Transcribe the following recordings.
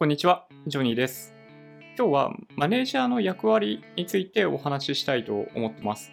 こんにちは、ジョニーです。今日はマネージャーの役割についてお話ししたいと思ってます。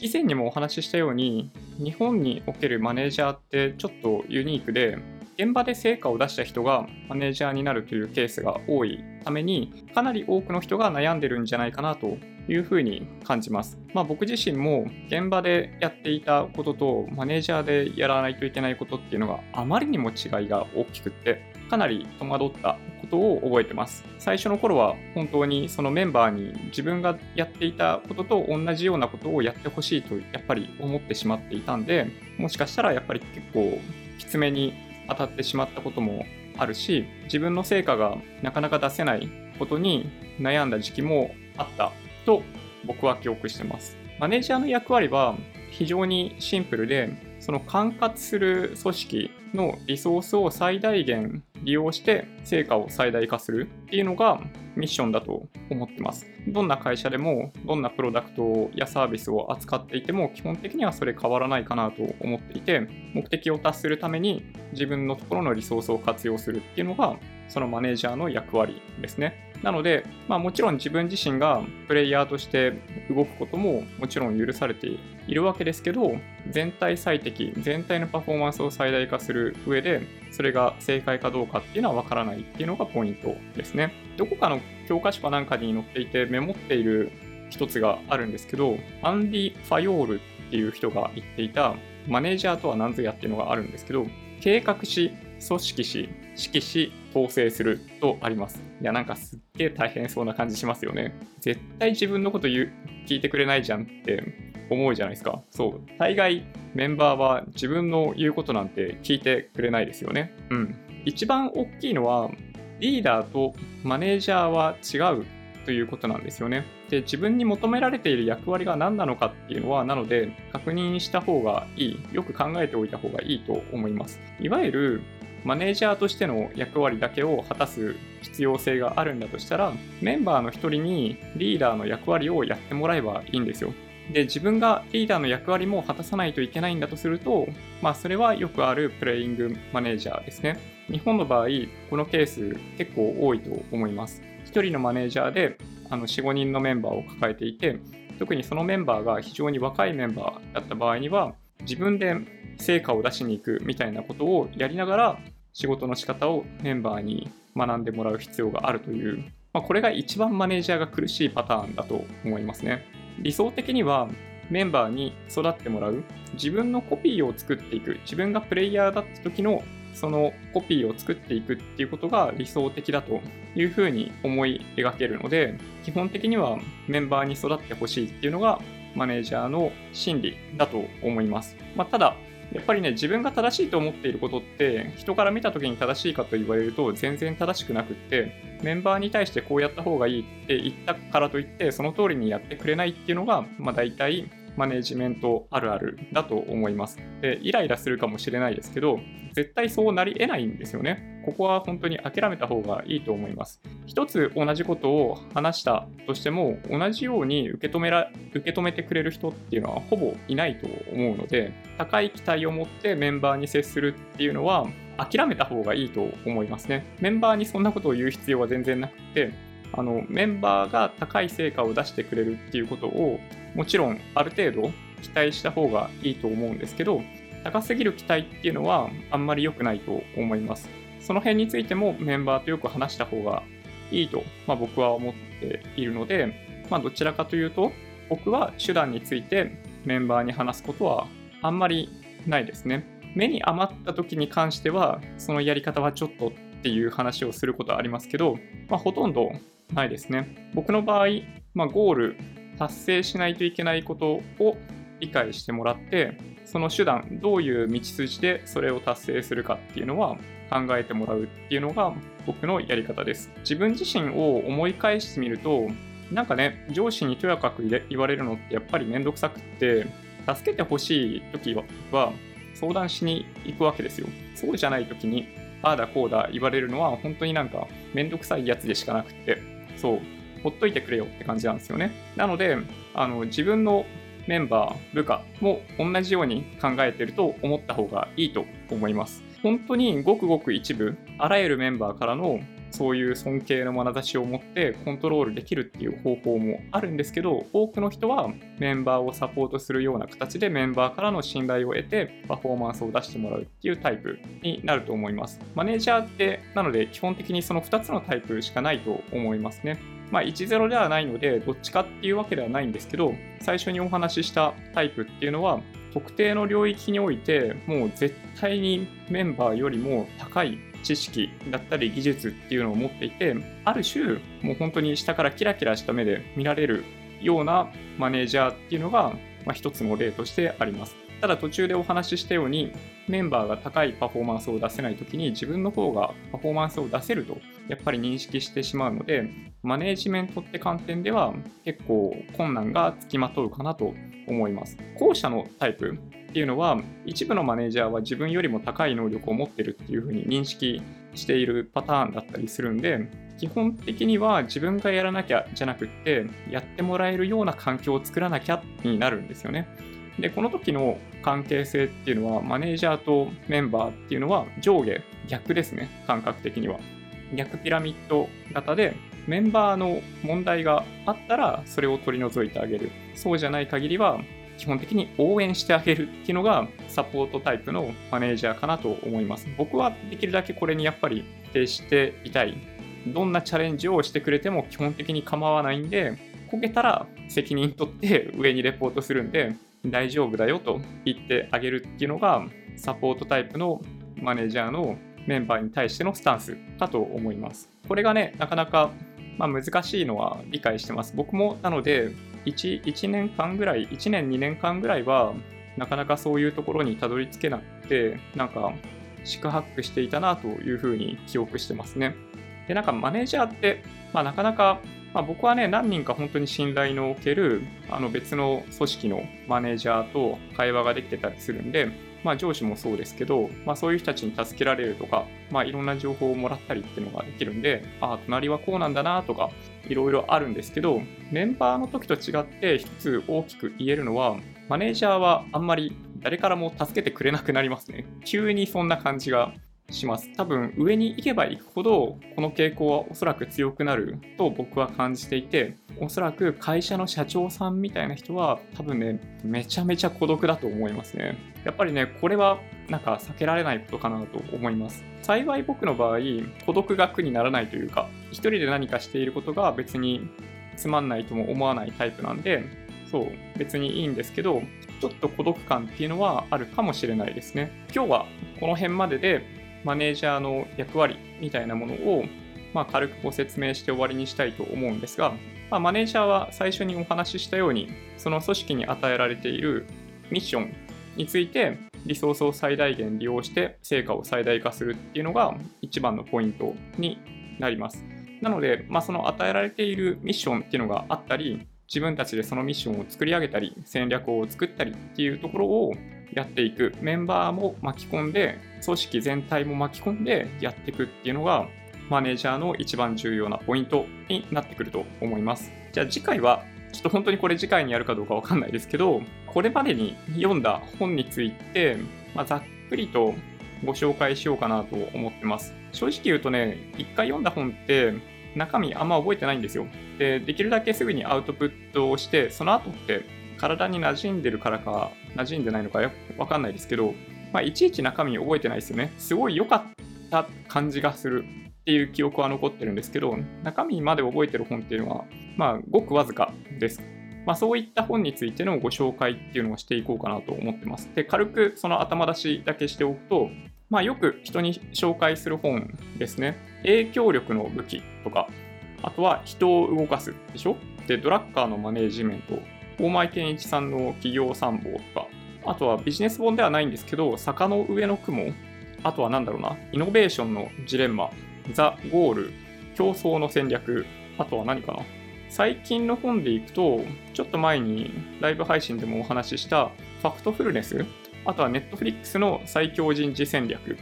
以前にもお話ししたように、日本におけるマネージャーってちょっとユニークで、現場で成果を出した人がマネージャーになるというケースが多いために、かなり多くの人が悩んでるんじゃないかなというふうに感じます。まあ、僕自身も現場でやっていたこととマネージャーでやらないといけないことっていうのがあまりにも違いが大きくってかなり戸惑ったことを覚えてます。最初の頃は本当にそのメンバーに自分がやっていたことと同じようなことをやってほしいとやっぱり思ってしまっていたんでもしかしたらやっぱり結構きつめに当たってしまったこともあるし自分の成果がなかなか出せないことに悩んだ時期もあったと僕は記憶してます。マネージャーの役割は非常にシンプルで、その管轄する組織のリソースを最大限利用して成果を最大化するっていうのがミッションだと思ってます。どんな会社でもどんなプロダクトやサービスを扱っていても基本的にはそれ変わらないかなと思っていて目的を達するために自分のところのリソースを活用するっていうのがそのマネージャーの役割ですね。なので、まあ、もちろん自分自身がプレイヤーとして動くことももちろん許されているわけですけど、全体最適、全体のパフォーマンスを最大化する上で、それが正解かどうかっていうのはわからないっていうのがポイントですね。どこかの教科書かなんかに載っていてメモっている一つがあるんですけど、アンディ・ファヨールっていう人が言っていた、マネージャーとは何ぞやっていうのがあるんですけど、計画し、組織し、指揮し、統制するとあります。いや、なんかすっげえ大変そうな感じしますよね。絶対自分のこと言う、聞いてくれないじゃんって思うじゃないですか。そう。大概メンバーは自分の言うことなんて聞いてくれないですよね。うん。一番大きいのは、リーダーとマネージャーは違うということなんですよね。で、自分に求められている役割が何なのかっていうのは、なので、確認した方がいい、よく考えておいた方がいいと思います。いわゆる、マネージャーとしての役割だけを果たす必要性があるんだとしたら、メンバーの一人にリーダーの役割をやってもらえばいいんですよ。で、自分がリーダーの役割も果たさないといけないんだとすると、まあ、それはよくあるプレイングマネージャーですね。日本の場合、このケース結構多いと思います。1人のマネージャーであの4、5人のメンバーを抱えていて、特にそのメンバーが非常に若いメンバーだった場合には、自分で成果を出しに行くみたいなことをやりながら、仕事の仕方をメンバーに学んでもらう必要があるという、まあ、これが一番マネージャーが苦しいパターンだと思いますね。理想的にはメンバーに育ってもらう、自分のコピーを作っていく、自分がプレイヤーだった時のそのコピーを作っていくっていうことが理想的だというふうに思い描けるので、基本的にはメンバーに育ってほしいっていうのがマネージャーの心理だと思います。まあ、ただ、やっぱりね、自分が正しいと思っていることって、人から見た時に正しいかと言われると全然正しくなくって、メンバーに対してこうやった方がいいって言ったからといって、その通りにやってくれないっていうのが、まあ大体マネジメントあるあるだと思います。で、イライラするかもしれないですけど、絶対そうなり得ないんですよね。ここは本当に諦めた方がいいと思います。一つ同じことを話したとしても、同じように受け止めら、受け止めてくれる人っていうのはほぼいないと思うので、高い期待を持ってメンバーに接するっていうのは、諦めた方がいいと思いますね。メンバーにそんなことを言う必要は全然なくて、あのメンバーが高い成果を出してくれるっていうことをもちろんある程度期待した方がいいと思うんですけど高すぎる期待っていうのはあんまり良くないと思いますその辺についてもメンバーとよく話した方がいいと、まあ、僕は思っているので、まあ、どちらかというと僕は手段についてメンバーに話すことはあんまりないですね目に余った時に関してはそのやり方はちょっとっていう話をすることはありますけど、まあ、ほとんどないですね。僕の場合、まあ、ゴール達成しないといけないことを理解してもらって、その手段、どういう道筋でそれを達成するかっていうのは考えてもらうっていうのが僕のやり方です。自分自身を思い返してみると、なんかね、上司にとやかく言われるのってやっぱりめんどくさくって、助けてほしい時は相談しに行くわけですよ。そうじゃない時に、ああだこうだ言われるのは本当になんかめんどくさいやつでしかなくって、そう、ほっといてくれよって感じなんですよね。なので、あの自分のメンバー、部下も同じように考えてると思った方がいいと思います。本当にごくごく一部、あらゆるメンバーからのそういう尊敬の眼差しを持ってコントロールできるっていう方法もあるんですけど、多くの人はメンバーをサポートするような形でメンバーからの信頼を得てパフォーマンスを出してもらうっていうタイプになると思います。マネージャーって、なので基本的にその2つのタイプしかないと思いますね。まあ、1-0ではないので、どっちかっていうわけではないんですけど、最初にお話ししたタイプっていうのは、特定の領域において、もう絶対にメンバーよりも高い知識だったり技術っていうのを持っていて、ある種、もう本当に下からキラキラした目で見られるようなマネージャーっていうのが、まあ、一つの例としてあります。ただ途中でお話ししたように、メンバーが高いパフォーマンスを出せないときに自分の方がパフォーマンスを出せるとやっぱり認識してしまうので、マネージメントって観点では結構困難がつきまとうかなと思います。後者のタイプっていうのは、一部のマネージャーは自分よりも高い能力を持ってるっていうふうに認識しているパターンだったりするんで、基本的には自分がやらなきゃじゃなくって、やってもらえるような環境を作らなきゃになるんですよね。で、この時の関係性っていうのは、マネージャーとメンバーっていうのは上下逆ですね、感覚的には。逆ピラミッド型で、メンバーの問題があったら、それを取り除いてあげる。そうじゃない限りは、基本的に応援してあげるっていうのがサポートタイプのマネージャーかなと思います。僕はできるだけこれにやっぱり徹していたい。どんなチャレンジをしてくれても基本的に構わないんで、こけたら責任取って上にレポートするんで、大丈夫だよと言ってあげるっていうのが、サポートタイプのマネージャーのメンバーに対してのスタンスかと思います。これがね、なかなか、まあ、難しいのは理解してます。僕もなので1、1年間ぐらい、1年2年間ぐらいは、なかなかそういうところにたどり着けなくて、なんか、四苦八苦していたなというふうに記憶してますね。で、なんかマネージャーって、まあ、なかなかまあ、僕はね、何人か本当に信頼のおけるあの別の組織のマネージャーと会話ができてたりするんで、まあ、上司もそうですけど、まあ、そういう人たちに助けられるとか、まあ、いろんな情報をもらったりっていうのができるんで、ああ、隣はこうなんだなとか、いろいろあるんですけど、メンバーの時と違って一つ大きく言えるのは、マネージャーはあんまり誰からも助けてくれなくなりますね。急にそんな感じがします。多分上に行けば行くほどこの傾向はおそらく強くなると僕は感じていておそらく会社の社長さんみたいな人は多分ねめちゃめちゃ孤独だと思いますね。やっぱりねこれはなんか避けられないことかなと思います。幸い僕の場合孤独が苦にならないというか一人で何かしていることが別につまんないとも思わないタイプなんでそう別にいいんですけどちょっと孤独感っていうのはあるかもしれないですね。今日はこの辺まででマネージャーの役割みたいなものを、まあ、軽くご説明して終わりにしたいと思うんですが、まあ、マネージャーは最初にお話ししたように、その組織に与えられているミッションについて、リソースを最大限利用して成果を最大化するっていうのが一番のポイントになります。なので、まあ、その与えられているミッションっていうのがあったり、自分たちでそのミッションを作り上げたり、戦略を作ったりっていうところをやっていく、メンバーも巻き込んで、組織全体も巻き込んでやっていくっていうのが、マネージャーの一番重要なポイントになってくると思います。じゃあ次回は、ちょっと本当にこれ次回にやるかどうかわかんないですけど、これまでに読んだ本について、まあ、ざっくりとご紹介しようかなと思ってます。正直言うとね、一回読んだ本って中身あんま覚えてないんですよ。で、できるだけすぐにアウトプットをして、その後って体に馴染んでるからか、馴染んでないのかよわかんないですけど、まあ、いちいち中身覚えてないですよね。すごい良かった感じがするっていう記憶は残ってるんですけど、中身まで覚えてる本っていうのは、まあ、ごくわずかです。まあ、そういった本についてのご紹介っていうのをしていこうかなと思ってます。で、軽くその頭出しだけしておくと、まあ、よく人に紹介する本ですね。影響力の武器とか、あとは人を動かすでしょ？で、ドラッカーのマネージメント、大前健一さんの企業参謀とか、あとはビジネス本ではないんですけど、坂の上の雲、あとはなんだろうな、イノベーションのジレンマ、ザ・ゴール、競争の戦略、あとは何かな。最近の本でいくと、ちょっと前にライブ配信でもお話ししたファクトフルネス、あとはネットフリックスの最強人事戦略、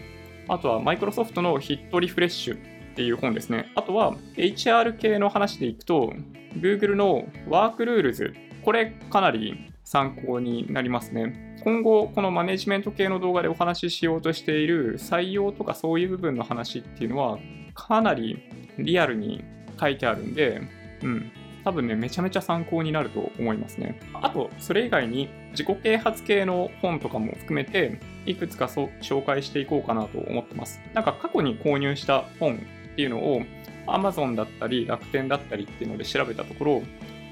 あとはマイクロソフトのヒットリフレッシュっていう本ですね。あとは HR 系の話でいくと、Google のワークルールズ、これかなり参考になりますね。今後、このマネジメント系の動画でお話ししようとしている採用とかそういう部分の話っていうのは、かなりリアルに書いてあるんで、うん、多分ね、めちゃめちゃ参考になると思いますね。あと、それ以外に自己啓発系の本とかも含めて、いくつか紹介していこうかなと思ってます。なんか過去に購入した本っていうのを Amazon だったり楽天だったりっていうので調べたところ、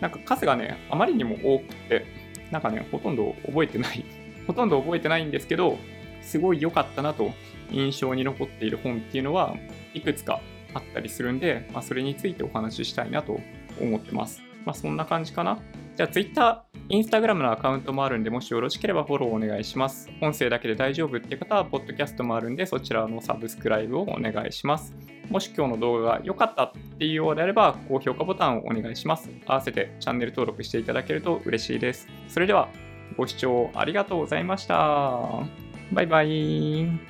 なんか数がね、あまりにも多くて、なんかね、ほとんど覚えてない。ほとんど覚えてないんですけど、すごい良かったなと印象に残っている本っていうのはいくつかあったりするんで、まあ、それについてお話ししたいなと思ってます。まあ、そんな感じかな。じゃあ Twitter、Instagram のアカウントもあるんで、もしよろしければフォローお願いします。音声だけで大丈夫っていう方は、ポッドキャストもあるんで、そちらのサブスクライブをお願いします。もし今日の動画が良かったっていうようであれば、高評価ボタンをお願いします。合わせてチャンネル登録していただけると嬉しいです。それでは、ご視聴ありがとうございました。バイバイ。